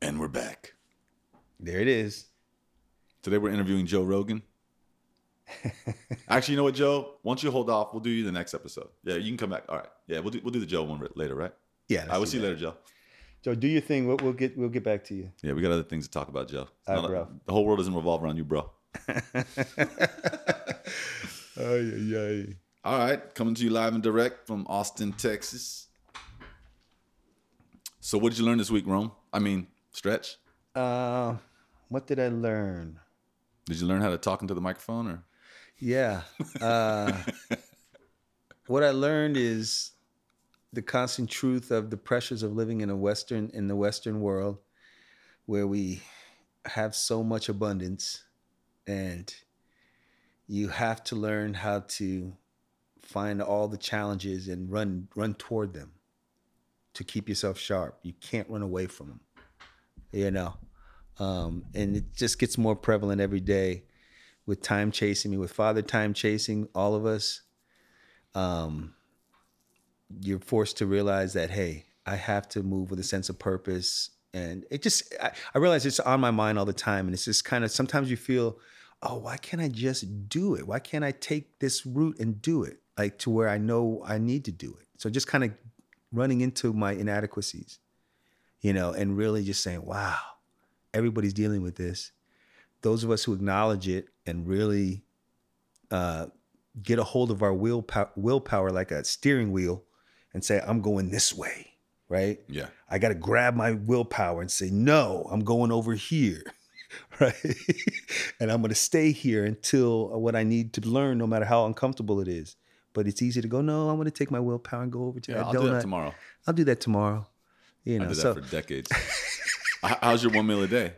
And we're back. There it is. Today we're interviewing Joe Rogan. Actually, you know what, Joe? Don't you hold off? We'll do you the next episode. Yeah, you can come back. All right. Yeah, we'll do we'll do the Joe one later, right? Yeah. I will see you later, Joe. Joe, do your thing. We'll, we'll get we'll get back to you. Yeah, we got other things to talk about, Joe. It's All right, not- bro. The whole world doesn't revolve around you, bro. Oh yeah, yeah. All right, coming to you live and direct from Austin, Texas. So, what did you learn this week, Rome? I mean, stretch. Uh, what did I learn? Did you learn how to talk into the microphone, or Yeah. Uh, what I learned is the constant truth of the pressures of living in a Western in the Western world, where we have so much abundance, and you have to learn how to find all the challenges and run run toward them to keep yourself sharp. You can't run away from them. You know, um, and it just gets more prevalent every day with time chasing me, with father time chasing all of us, um, you're forced to realize that, hey, I have to move with a sense of purpose. And it just, I, I realize it's on my mind all the time. And it's just kind of, sometimes you feel, oh, why can't I just do it? Why can't I take this route and do it? Like to where I know I need to do it. So just kind of running into my inadequacies, you know, and really just saying, wow, everybody's dealing with this those of us who acknowledge it and really uh, get a hold of our willpower, willpower like a steering wheel and say, I'm going this way, right? yeah, I got to grab my willpower and say, no, I'm going over here, right? and I'm going to stay here until what I need to learn, no matter how uncomfortable it is. But it's easy to go, no, I'm going to take my willpower and go over to yeah? that I'll donut. do that tomorrow. I'll do that tomorrow. You I know, did that so for decades. How's your one meal a day?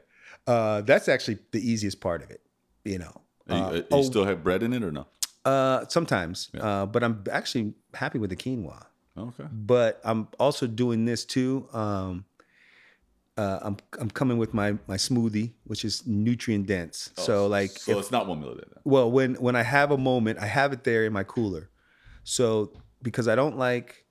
uh, that's actually the easiest part of it, you know. You, Uh, uh, you oh, still have bread in it or no? Uh, sometimes, Yeah. uh, but I'm actually happy with the quinoa. Okay. But I'm also doing this too. Um, uh, I'm I'm coming with my my smoothie, which is nutrient dense. so like, Oh, so if- it's not one meal a day. Then. well, when when I have a moment, I have it there in my cooler. So because I don't like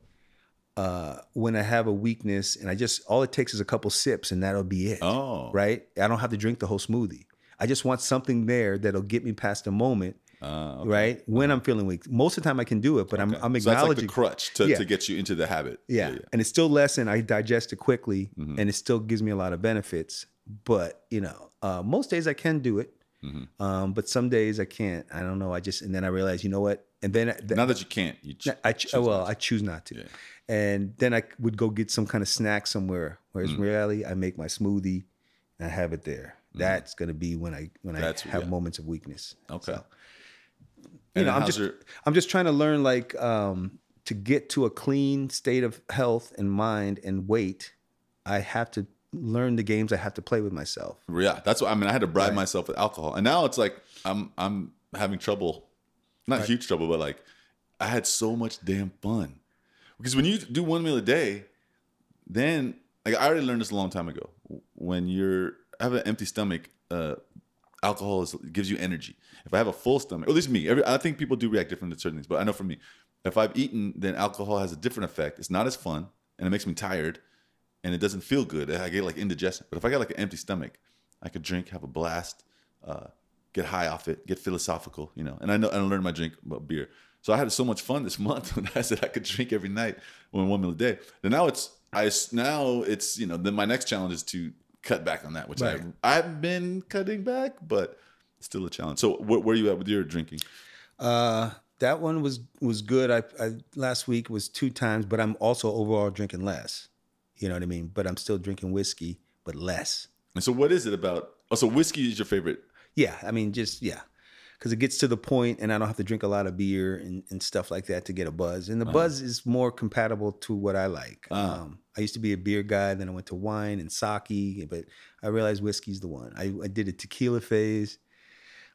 uh, when I have a weakness, and I just all it takes is a couple sips, and that'll be it Oh, right? I don't have to drink the whole smoothie. I just want something there that'll get me past the moment, Uh, okay. right? When I'm feeling weak. Most of the time I can do it, but I'm I'm so that's like acknowledging. the crutch to, Yeah. to get you into the habit. yeah. and it's still less, and I digest it quickly, Mhm. and it still gives me a lot of benefits. But you know, uh, most days I can do it, Mhm. um, but some days I can't. I don't know. I just and then I realize, you know what? And then th- Now that you can't, you ch- I ch- well. I choose not to. And then I would go get some kind of snack somewhere. Whereas Mm. I make my smoothie and I have it there. That's gonna be when I when Mm. That's- I have yeah. moments of weakness. Okay. So, And you know, I'm just your- I'm just trying to learn like um, to get to a clean state of health and mind and weight. I have to learn the games I have to play with myself. Yeah, that's what I mean. I had to bribe Right. myself with alcohol, and now it's like I'm I'm having trouble, not huge trouble, but like I had so much damn fun because when you do one meal a day, then like I already learned this a long time ago. When you're have an empty stomach, uh, alcohol is, gives you energy. If I have a full stomach, or at least me, every, I think people do react different to certain things, but I know for me, if I've eaten, then alcohol has a different effect. It's not as fun, and it makes me tired, and it doesn't feel good. I get like indigestion. But if I got like an empty stomach, I could drink, have a blast, uh, get high off it, get philosophical, you know. And I know I learned my drink about beer. So I had so much fun this month when I said I could drink every night, one one meal a day. And now it's I now it's you know then my next challenge is to cut back on that, which Right. I I've been cutting back, but still a challenge. So where, where are you at with your drinking? Uh, that one was was good. I, I last week was two times, but I'm also overall drinking less. You know what I mean? But I'm still drinking whiskey, but less. And so what is it about? Oh, so whiskey is your favorite. Yeah, I mean, just yeah, because it gets to the point, and I don't have to drink a lot of beer and, and stuff like that to get a buzz. And the buzz is more compatible to what I like. Ah. Um, I used to be a beer guy, then I went to wine and sake, but I realized whiskey's the one. I, I did a tequila phase,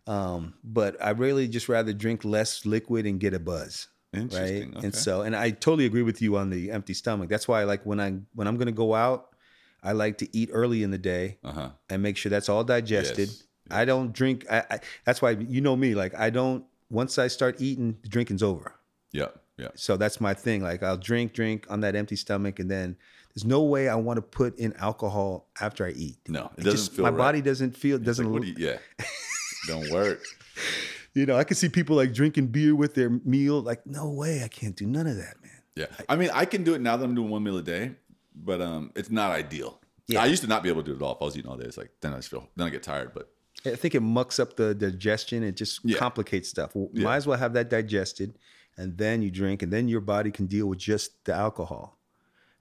um, but I really just rather drink less liquid and get a buzz. Right, Interesting. Okay. and so, and I totally agree with you on the empty stomach. That's why, I like when I when I'm gonna go out, I like to eat early in the day uh huh. and make sure that's all digested. Yes, I don't drink. I, I that's why you know me. Like I don't. Once I start eating, the drinking's over. Yeah. Yeah. So that's my thing. Like I'll drink, drink on that empty stomach, and then There's no way I want to put in alcohol after I eat. No, it It doesn't just- feel my right. body doesn't feel It's doesn't like, look- you- yeah, don't work. you know, I can see people like drinking beer with their meal. Like, no way, I can't do none of that, man. Yeah, I mean, I can do it now that I'm doing one meal a day, but um, it's not ideal. Yeah. I used to not be able to do it at all. If I was eating all day, it's like then I just feel then I get tired. But I think it mucks up the digestion. It just Yeah. complicates stuff. Well, Yeah. Might as well have that digested, and then you drink, and then your body can deal with just the alcohol.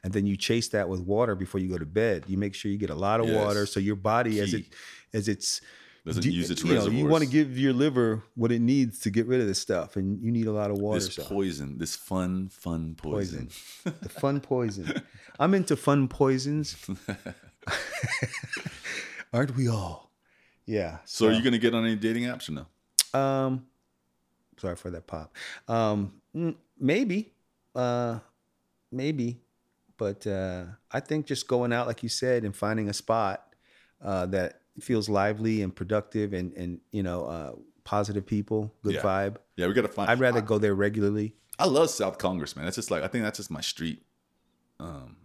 And then you chase that with water before you go to bed. You make sure you get a lot of Yes. water, so your body, as it as it's doesn't use its you know, you want to give your liver what it needs to get rid of this stuff, and you need a lot of water. this so. poison, this fun, fun poison. Poison. the fun poison. I'm into fun poisons. Aren't we all? Yeah. So, are you gonna get on any dating apps or no? Um, sorry for that pop. Um, maybe, uh, maybe, but uh, I think just going out, like you said, and finding a spot uh, that feels lively and productive, and and you know, uh, positive people, good Yeah. vibe. Yeah, we gotta find. I'd rather I, go there regularly. I love South Congress, man. That's just like I think that's just my street. Um,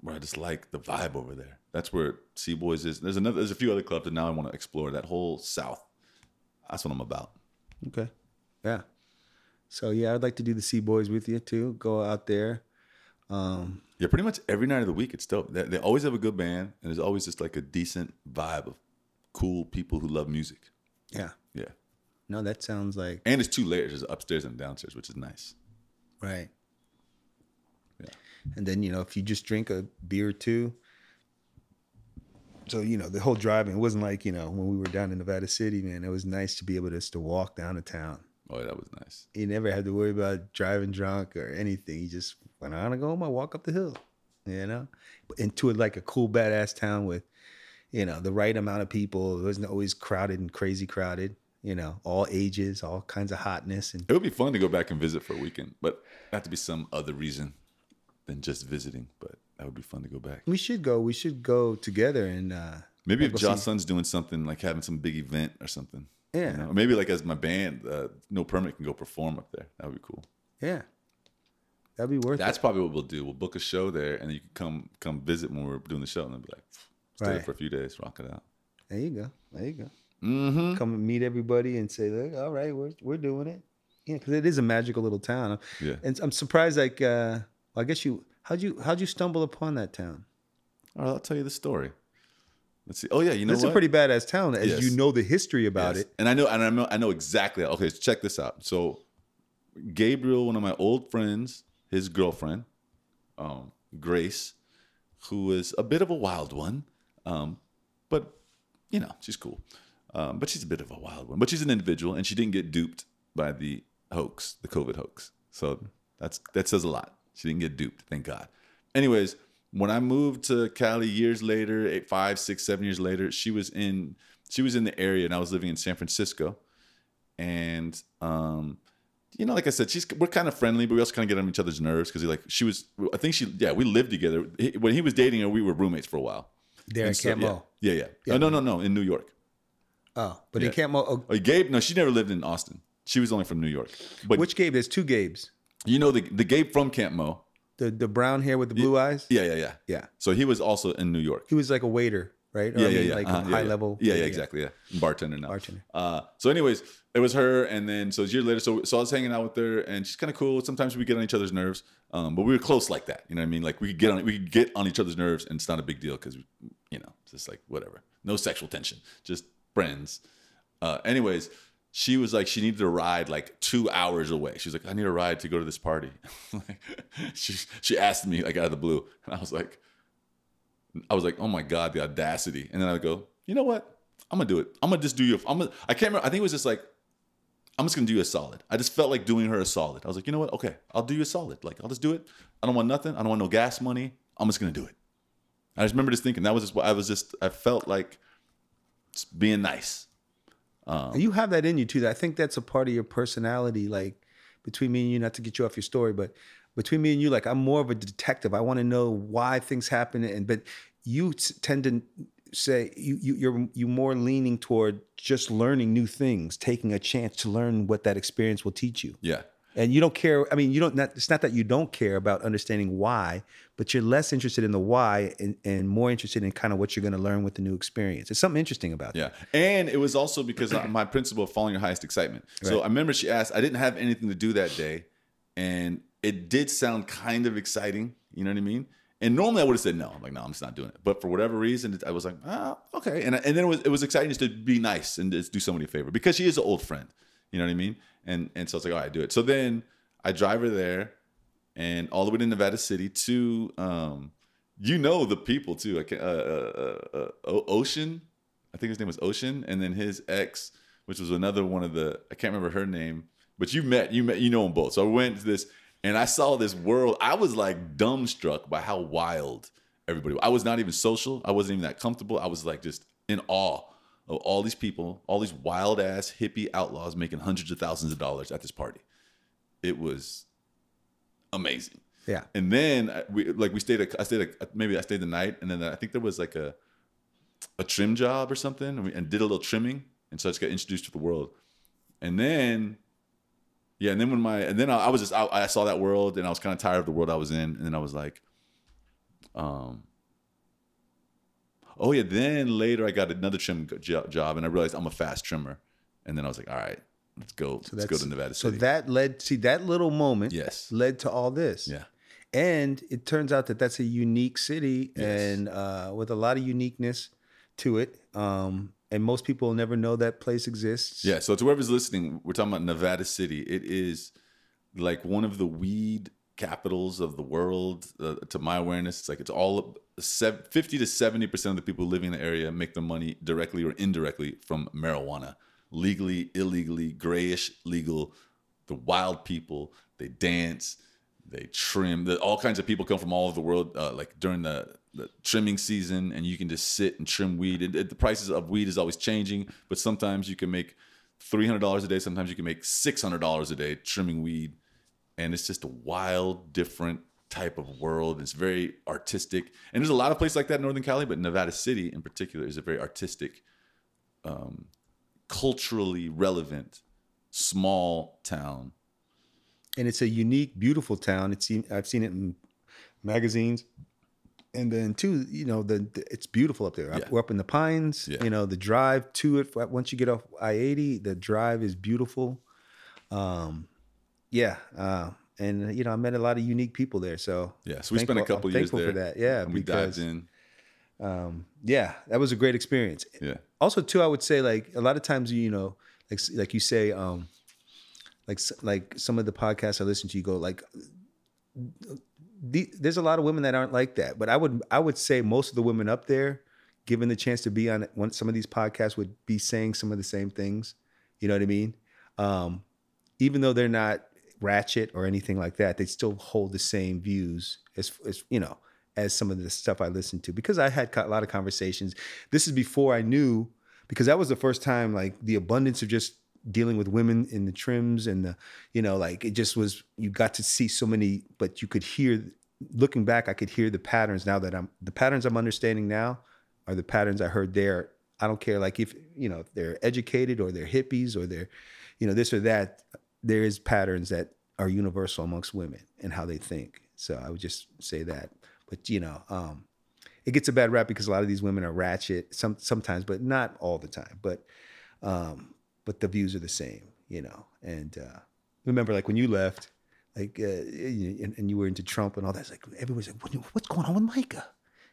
where I just like the vibe over there. That's where C-Boy's is. There's another. There's a few other clubs that now I want to explore. That whole South. That's what I'm about. Okay. Yeah. So yeah, I'd like to do the C-Boy's with you too. Go out there. Um, Yeah, pretty much every night of the week, it's dope. They, they always have a good band, and there's always just like a decent vibe of cool people who love music. yeah. Yeah, No, that sounds like and it's two layers: there's upstairs and downstairs, which is nice. right. Yeah. And then you know, if you just drink a beer or two. So you know, the whole driving it wasn't like you know when we were down in Nevada City, man. It was nice to be able to just to walk down to town. Oh, that was nice. You never had to worry about driving drunk or anything. You just went on and go home. I walk up the hill, you know, into like a cool badass town with, you know, the right amount of people. It wasn't always crowded and crazy crowded. You know, all ages, all kinds of hotness, and It would be fun to go back and visit for a weekend, but have to be some other reason than just visiting. But that would be fun to go back. we should go. We should go together and uh, Maybe if Josh Sun's doing something like having some big event or something. you Yeah. know? Or maybe like as my band, uh, No Permit can go perform up there. That would be cool. yeah, that'd be worth it. That's it. probably what we'll do. We'll book a show there, and you can come come visit when we're doing the show, and then be like, stay there Right. for a few days, rock it out. There you go. There you go. Mm-hmm. Come and meet everybody and say, look, all right, we're we're doing it. Yeah, because it is a magical little town. Yeah. And I'm surprised. Like, uh, I guess you how'd you how'd you stumble upon that town? All right, I'll tell you the story. Let's see. Oh yeah, you know It's a pretty badass town, as Yes. you know the history about Yes. it. And I know, and I know, I know exactly. Okay, so check this out. So, Gabriel, one of my old friends, his girlfriend, um, Grace, who is a bit of a wild one, um, but you know she's cool. Um, but she's a bit of a wild one. But she's an individual, and she didn't get duped by the hoax, the COVID hoax. So that's that says a lot. She didn't get duped, thank God. Anyways, when I moved to Cali years later, eight, five, six, seven years later, she was in she was in the area, and I was living in San Francisco. And um, you know, like I said, she's we're kind of friendly, but we also kind of get on each other's nerves because like she was. I think she, yeah, we lived together. He- When he was dating her, we were roommates for a while. There in so- Camp yeah, Mo. yeah, yeah. Oh, no, no, no, in New York. Oh, but in Yeah. Camp Mo. Oh, Oh, Gabe, no, she never lived in Austin. She was only from New York. But which Gabe? There's two Gabes. You know the the Gabe from Camp Mo. The the brown hair with the blue eyes. Yeah, yeah, yeah. Yeah. So he was also in New York. He was like a waiter, right? Or, Yeah, I yeah, mean, yeah. Like uh-huh, a yeah, high yeah. level. Yeah, yeah, exactly. Yeah, bartender now. Bartender. Uh, so, anyways, it was her, and then so a year later, so so I was hanging out with her, and she's kind of cool. Sometimes we get on each other's nerves, um, but we were close like that. You know what I mean? Like we could get on we could get on each other's nerves, and it's not a big deal because you know it's just like whatever, no sexual tension, just friends. Uh, anyways, she was like she needed a ride like two hours away. She's like, I need a ride to go to this party. she she asked me like out of the blue, and I was like, I was like, oh my god, the audacity. And then I would go, you know what? I'm gonna do it. I'm gonna just do you. I'm gonna. I can't remember. I think it was just like, I'm just gonna do you a solid. I just felt like doing her a solid. I was like, you know what? Okay, I'll do you a solid. Like I'll just do it. I don't want nothing. I don't want no gas money. I'm just gonna do it. I just remember just thinking that was just what I was just. I felt like being nice. Um, and you have that in you too. I think that's a part of your personality. Like between me and you, not to get you off your story, but between me and you, like I'm more of a detective. I want to know why things happen, and but you tend to say you, you you're you more leaning toward just learning new things, taking a chance to learn what that experience will teach you. Yeah. And you don't care. I mean, you don't. Not, it's not that you don't care about understanding why, but you're less interested in the why and, and more interested in kind of what you're going to learn with the new experience. It's something interesting about that. Yeah, and it was also because of my principle of following your highest excitement. So Right. I remember she asked. I didn't have anything to do that day, and it did sound kind of exciting. You know what I mean? And normally I would have said no. I'm like, no, I'm just not doing it. But for whatever reason, I was like, ah, okay. And and then it was it was exciting just to be nice and just do somebody a favor because she is an old friend. You know what I mean? And and so I was like, all right, do it. So then I drive her there, and all the way to Nevada City to um, you know the people too. I can't, uh, uh, uh, uh, Ocean, I think his name was Ocean, and then his ex, which was another one of the I can't remember her name, but you met you met you know them both. So I went to this and I saw this world. I was like dumbstruck by how wild everybody. I was not even social. I wasn't even that comfortable. I was like just in awe of all these people, all these wild ass hippie outlaws making hundreds of thousands of dollars at this party. It was amazing. Yeah. And then we like we stayed. A, I stayed. A, maybe I stayed the night, and then I think there was like a a trim job or something, and, we, and did a little trimming, and so I just got introduced to the world. And then, yeah, and then when my and then I, I was just I, I saw that world, and I was kind of tired of the world I was in, and then I was like, um. Oh yeah. Then later I got another trim jo- job, and I realized I'm a fast trimmer, and then I was like, all right, let's go. let's go to Nevada City. So that led. See, that little moment yes. led to all this. Yeah. And it turns out that that's a unique city Yes. and uh, with a lot of uniqueness to it. Um, and most people will never know that place exists. Yeah, so to whoever's listening, we're talking about Nevada City. It is like one of the weed capitals of the world. Uh, to my awareness, it's like it's all fifty to seventy percent of the people living in the area make their money directly or indirectly from marijuana, legally, illegally, grayish, legal. The wild people, they dance, they trim. The, all kinds of people come from all over the world, uh, like during the, the trimming season, and you can just sit and trim weed. It, it- the prices of weed is always changing, but sometimes you can make three hundred dollars a day. Sometimes you can make six hundred dollars a day trimming weed, and it's just a wild, different type of world. It's very artistic, and there's a lot of places like that in Northern Cali, but Nevada City in particular is a very artistic, um, culturally relevant, small town. And it's a unique, beautiful town. It's I've seen it in magazines. And then too, you know, the, the it's beautiful up there. Yeah. We're up in the pines. Yeah. You know, the drive to it once you get off I eighty, the drive is beautiful. Um, yeah. Uh, and you know, I met a lot of unique people there. So Yeah, so we thankful- spent a couple I'm years there. for that. Yeah, and we because dived in. um, yeah, that was a great experience. Yeah, Also, too, I would say like a lot of times, you know, like like you say, um, like like some of the podcasts I listen to, you go like, the, there's a lot of women that aren't like that, but I would I would say most of the women up there, given the chance to be on one some of these podcasts, would be saying some of the same things. You know what I mean? Um, even though they're not ratchet or anything like that, they still hold the same views as, as you know as some of the stuff I listened to because I had a lot of conversations. This is before I knew because that was the first time like the abundance of just dealing with women in the trims and the you know like it just was you got to see so many but you could hear looking back I could hear the patterns now that I'm the patterns I'm understanding now are the patterns I heard there. I don't care like if you know they're educated or they're hippies or they're you know this or that there is patterns that are universal amongst women and how they think. So I would just say that. But you know, um, it gets a bad rap because a lot of these women are ratchet some sometimes, but not all the time. But um, but the views are the same, you know. And uh, remember, like when you left, like uh, and, and you were into Trump and all that. It's like everybody's like, "What- "What's going on with Micah?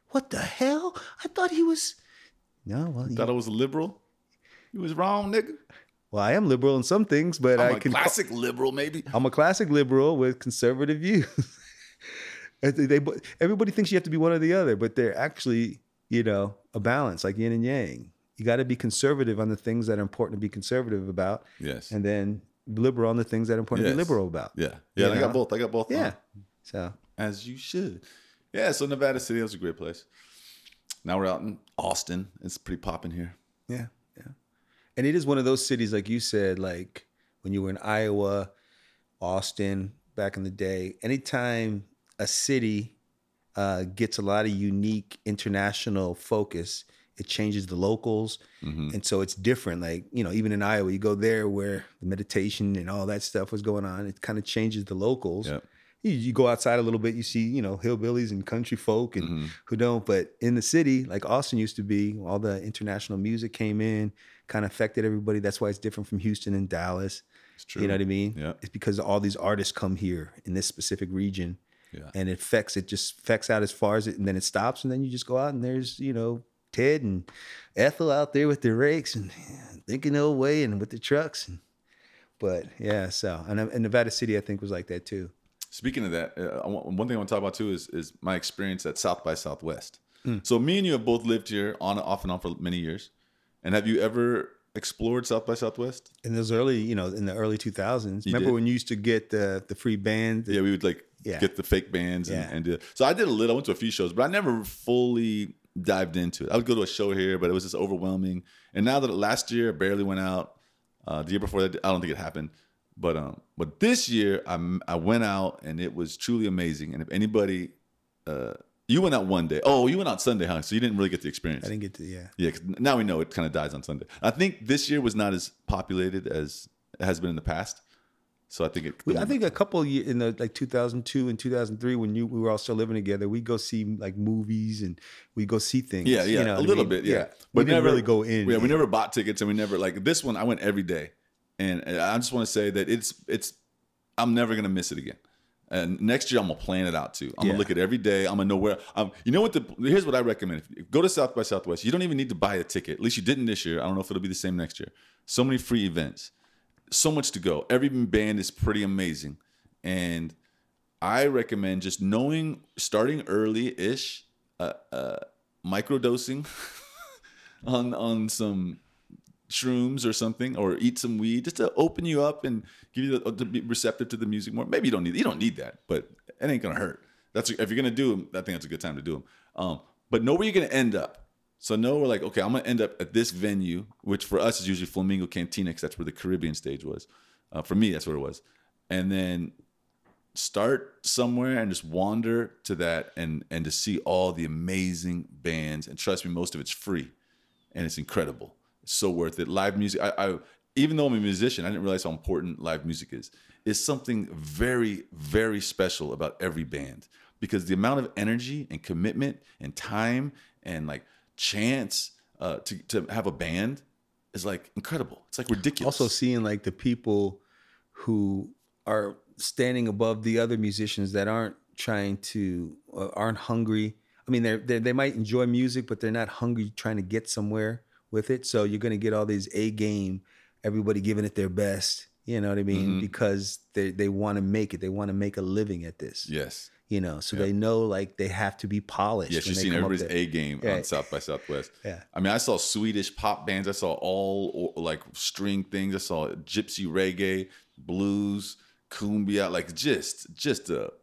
What the hell? I thought he was." No, well, you- thought I was a liberal. You was wrong, nigga. Well, I am liberal in some things, but I'm I can. classic liberal, maybe. I'm a classic liberal with conservative views. They, they- everybody thinks you have to be one or the other, but they're actually, you know, a balance, like yin and yang. You got to be conservative on the things that are important to be conservative about, Yes. and then liberal on the things that are important to be liberal about. yeah. Yeah. I know? got both. I got both. Yeah. on. So as you should. Yeah. So Nevada City was a great place. Now we're out in Austin. It's pretty popping here. yeah. And it is one of those cities, like you said, like when you were in Iowa, Austin, back in the day. Anytime a city uh, gets a lot of unique international focus, it changes the locals, Mhm. and so it's different. Like you know, even in Iowa, you go there where the meditation and all that stuff was going on. It kind of changes the locals. Yep. You, you go outside a little bit, you see you know hillbillies and country folk and Mhm. who don't. But in the city, like Austin used to be, all the international music came in, kind of affected everybody. That's why it's different from Houston and Dallas. It's true. You know what I mean? Yeah. It's because all these artists come here in this specific region Yeah. and it affects it just affects out as far as it and then it stops and then you just go out and there's, you know, Ted and Ethel out there with their rakes and thinking their way and with the trucks and but yeah, so and, and Nevada City I think was like that too. Speaking of that, uh, want, one thing I want to talk about too is is my experience at South by Southwest. Hmm. So me and you have both lived here on and off and on for many years. And have you ever explored South by Southwest? In those early, you know, in the early 2000s. You Remember did? when you used to get the the free band? the- Yeah, we would like Yeah. get the fake bands and, Yeah. and do. So I did a little. I went to a few shows, but I never fully dived into it. I would go to a show here, but it was just overwhelming. And now that last year I barely went out. Uh, the year before that, I don't think it happened. But um, but this year I I went out and it was truly amazing. And if anybody, uh, you went out one day. Oh, you went out Sunday, huh? So you didn't really get the experience. I didn't get to yeah. Yeah, 'cause now we know it kind of dies on Sunday. I think this year was not as populated as it has been in the past. So I think it. We, I think a couple of years in the like 2002 and 2003 when you we were all still living together, we go see like movies and we go see things. Yeah, yeah, you know a what I little mean? bit, yeah. we didn't really go in. Yeah, we never bought tickets, and we never like this one. I went every day, and I just want to say that it's it's. I'm never gonna miss it again. And next year, I'm gonna plan it out too. I'm Yeah. gonna look at every day. I'm gonna know where. Um, you know what? The here's what I recommend: if you go to South by Southwest, you don't even need to buy a ticket. At least you didn't this year. I don't know if it'll be the same next year. So many free events, so much to go. Every band is pretty amazing, and I recommend just knowing, starting early ish, uh, uh, microdosing on on some shrooms or something, or eat some weed, just to open you up and give you the, to be receptive to the music more. Maybe you don't need you don't need that, but it ain't gonna hurt. That's if you're gonna do them. I think that's a good time to do them. Um, but know where you're gonna end up. So know we're like, okay, I'm gonna end up at this venue, which for us is usually Flamingo Cantina, because that's where the Caribbean stage was. Uh, for me, that's where it was. And then start somewhere and just wander to that and and to see all the amazing bands. And trust me, most of it's free, and it's incredible. So worth it. Live music. I, I even though I'm a musician, I didn't realize how important live music is. It's something very very special about every band because the amount of energy and commitment and time and like chance uh, to to have a band is like incredible. It's like ridiculous. Also seeing like the people who are standing above the other musicians that aren't trying to uh, aren't hungry. I mean, they're they might enjoy music, but they're not hungry trying to get somewhere with it. So you're gonna get all these A game, everybody giving it their best. You know what I mean? Mhm. Because they they want to make it. They want to make a living at this. yes. You know, so Yeah. they know like they have to be polished. Yes, you've they seen come up everybody's. A game on South by Southwest. Yeah. I mean, I saw Swedish pop bands. I saw all like string things. I saw gypsy reggae, blues, cumbia, like just just a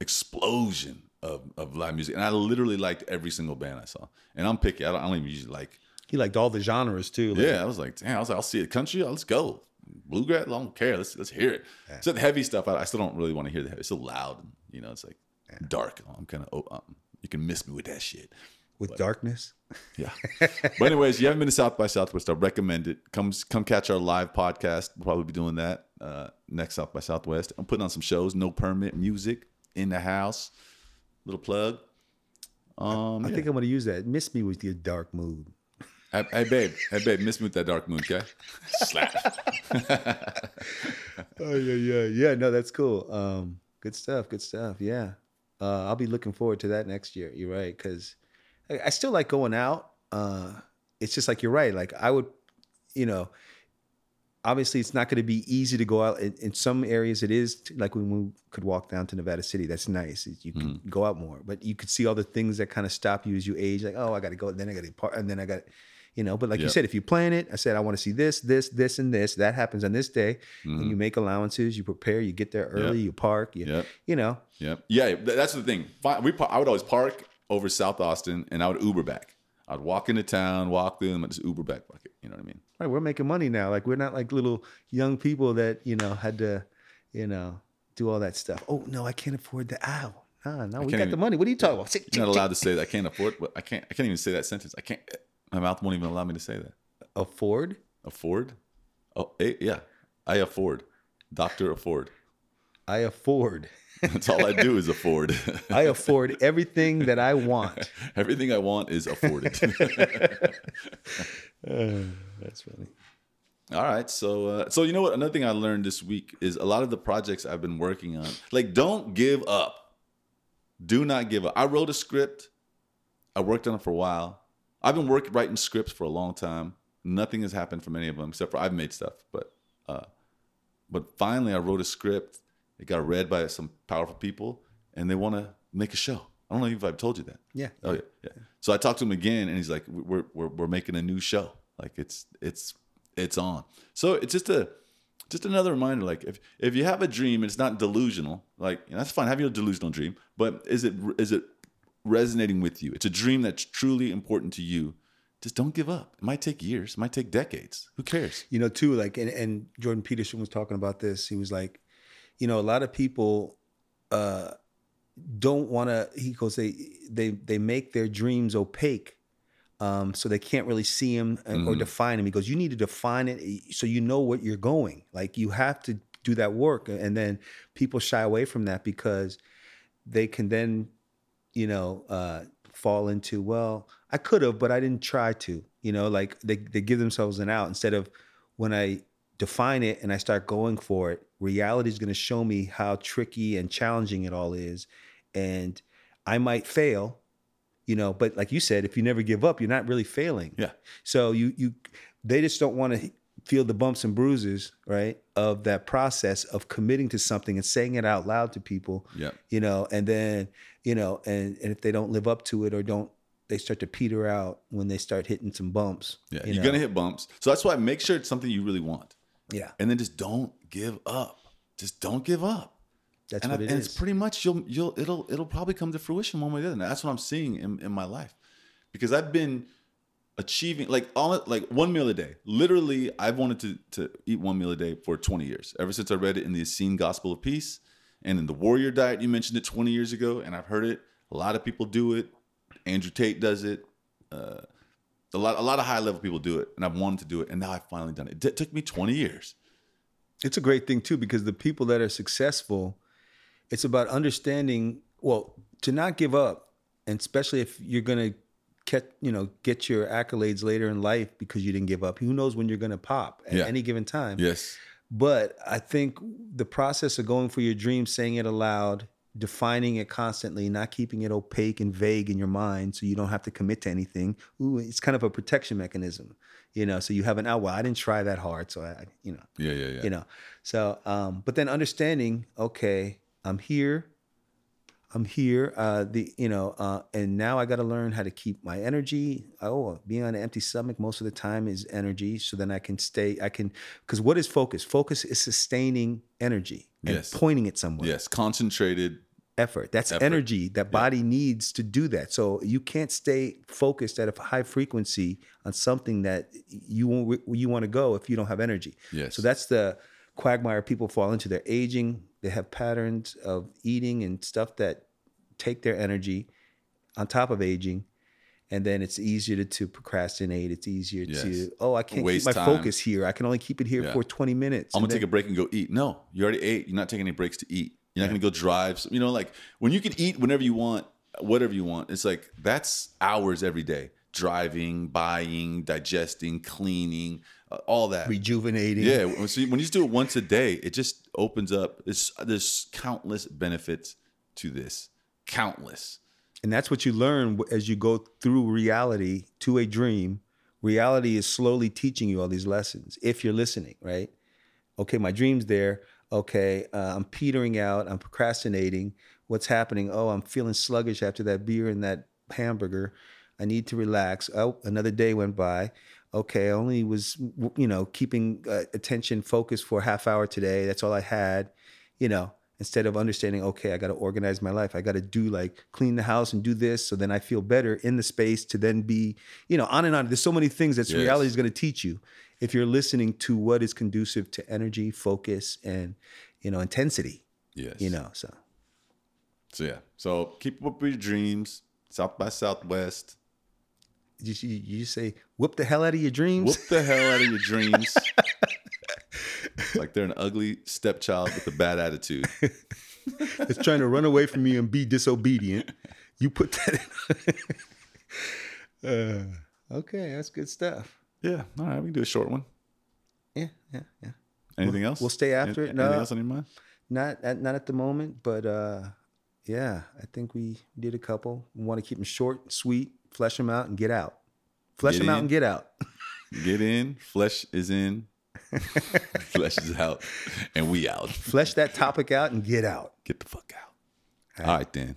explosion of, of live music. And I literally liked every single band I saw. And I'm picky. I don't, I don't even usually like. He liked all the genres too. like- Yeah, I was like, damn. I was like, I'll see it. Country, let's go. Bluegrass, I don't care. Let's let's hear it. So the heavy stuff, I, I still don't really want to hear the heavy. It's so loud. You know, it's like dark. I'm kind of. Oh, um, you can miss me with that shit. with darkness. Yeah. but anyways, you haven't been to South by Southwest. I recommend it. Come come catch our live podcast. We'll probably be doing that uh, next South by Southwest. I'm putting on some shows. No permit music in the house. Little plug. Um, I yeah. think I'm gonna use that. Miss me with your dark mood. Hey, hey, babe, hey babe, miss me with that dark moon, okay? Slap. Oh yeah, yeah, yeah. No, that's cool. Um, good stuff. Good stuff. Yeah, uh, I'll be looking forward to that next year. You're right, because I, I still like going out. Uh, it's just like you're right. Like I would, you know, obviously it's not going to be easy to go out. In, in some areas, it is. Like when we could walk down to Nevada City, that's nice. You can go out more, but you could see all the things that kind of stop you as you age. Like, oh, I got to go. Then I got to part, and then I got. You know, but like you said, if you plan it, I said I want to see this, this, this, and this. That happens on this day and you mm-hmm. make allowances, you prepare, you get there early, you park, you, Yep. you know. Yep. Yeah, that's the thing. We I would always park over South Austin, and I would Uber back. I'd walk into town, walk through, and I'd just Uber back. Fuck it. You know what I mean? Right, we're making money now. Like we're not like little young people that you know had to, you know, do all that stuff. Oh no, I can't afford the ow. Nah, no, we got the money. What are you talking about? You're not allowed to say that. I can't afford. I can't. I can't even say that sentence. I can't. My mouth won't even allow me to say that. Afford? Afford? Oh, eh, yeah. I afford. Doctor afford. I afford. That's all I do is afford. I afford everything that I want. Everything I want is afforded. That's funny. All right, so uh, so you know what? Another thing I learned this week is a lot of the projects I've been working on. Like, don't give up. Do not give up. I wrote a script. I worked on it for a while. I've been working writing scripts for a long time. Nothing has happened from any of them except for I've made stuff. But uh, but finally, I wrote a script. It got read by some powerful people, and they want to make a show. I don't know if I've told you that. Yeah. Oh yeah, yeah. So I talked to him again, and he's like, "We're we're we're making a new show. Like it's it's it's on." So it's just a just another reminder. Like if if you have a dream, it's not delusional. Like you know, that's fine. Have your delusional dream, but is it is it resonating with you? It's a dream that's truly important to you. Just don't give up. It might take years. It might take decades. Who cares? You know, too, like, and, and Jordan Peterson was talking about this. He was like, you know, a lot of people uh, don't want to. He goes, they they they make their dreams opaque, um, so they can't really see them or Mhm. define them. He goes, you need to define it so you know what you're going. Like you have to do that work, and then people shy away from that because they can then, you know, uh, fall into well, I could have, but I didn't try to. You know, like they they give themselves an out instead of when I define it and I start going for it, reality is going to show me how tricky and challenging it all is. And I might fail, you know, but like you said, if you never give up, you're not really failing. Yeah. So you you they just don't want to feel the bumps and bruises, right? Of that process of committing to something and saying it out loud to people, Yeah. you know, and then, you know, and and if they don't live up to it or don't they start to peter out when they start hitting some bumps. Yeah. you You're gonna hit bumps. So that's why make sure it's something you really want, Yeah. and then just don't give up. Just don't give up. That's and, what I- it and is. it's pretty much you'll you'll it'll it'll probably come to fruition one way or the other. And that's what I'm seeing in, in my life, because I've been achieving like all like one meal a day. Literally, I've wanted to to eat one meal a day for 20 years. Ever since I read it in the Essene Gospel of Peace and in the Warrior Diet. You mentioned it 20 years ago, and I've heard it. A lot of people do it. Andrew Tate does it. Uh, a lot a lot of high level people do it, and I've wanted to do it, and now I've finally done it. It t- took me 20 years. it's a great thing too because the people that are successful it's about understanding well to not give up and especially if you're going to get you know get your accolades later in life because you didn't give up who knows when you're going to pop at Yeah. any given time Yes. but i think the process of going for your dream saying it aloud defining it constantly not keeping it opaque and vague in your mind so you don't have to commit to anything Ooh, it's kind of a protection mechanism you know so you have an out well i didn't try that hard so i you know Yeah. Yeah. Yeah. you know so um but then understanding okay i'm here i'm here uh the you know uh and now i got to learn how to keep my energy oh being on an empty stomach most of the time is energy so then i can stay i can because what is focus focus is sustaining energy and Yes. pointing it somewhere Yes. Concentrated. effort that's Effort. energy that body needs to do that so you can't stay focused at a high frequency on something that you won't you want to go if you don't have energy Yes. so that's the quagmire people fall into. They're aging. They have patterns of eating and stuff that take their energy on top of aging. And then it's easier to, to procrastinate. It's easier Yes. to, oh, I can't Waste keep my time. focus here. I can only keep it here Yeah. for 20 minutes. I'm gonna take a break and go eat. No, you already ate. You're not taking any breaks to eat. You're not gonna go drive. So, you know, like when you can eat whenever you want, whatever you want. It's like that's hours every day. Driving, buying, digesting, cleaning, uh, all that. rejuvenating. Yeah. So when you just do it once a day, it just opens up. It's, there's countless benefits to this. Countless. And that's what you learn as you go through reality to a dream. Reality is slowly teaching you all these lessons if you're listening, right? Okay, my dream's there. Okay, uh, I'm petering out. I'm procrastinating. What's happening? Oh, I'm feeling sluggish after that beer and that hamburger. I need to relax. Oh, another day went by. Okay, I only was, you know, keeping uh, attention focused for a half hour today. That's all I had, you know, instead of understanding, okay, I got to organize my life. I got to do like clean the house and do this so then I feel better in the space to then be, you know, on and on. There's so many things that Yes. reality is going to teach you if you're listening to what is conducive to energy, focus, and, you know, intensity, Yes. you know, so. So yeah. So keep up with your dreams. South by Southwest. Did you, you say whoop the hell out of your dreams? Whoop the hell out of your dreams. like they're an ugly stepchild with a bad attitude. It's trying to run away from you and be disobedient. You put that in. uh, okay, that's good stuff. Yeah. All right. We can do a short one. Yeah, yeah, yeah. Anything else? we'll stay after Any- it. No. Anything else on your mind? Not at not at the moment, but uh, yeah, I think we did a couple. We want to keep them short, sweet, flesh them out, and get out. Flesh Get them out and get out. Get in. Flesh is in. Flesh is out. And we out. Flesh that topic out and get out. Get the fuck out. All right, then.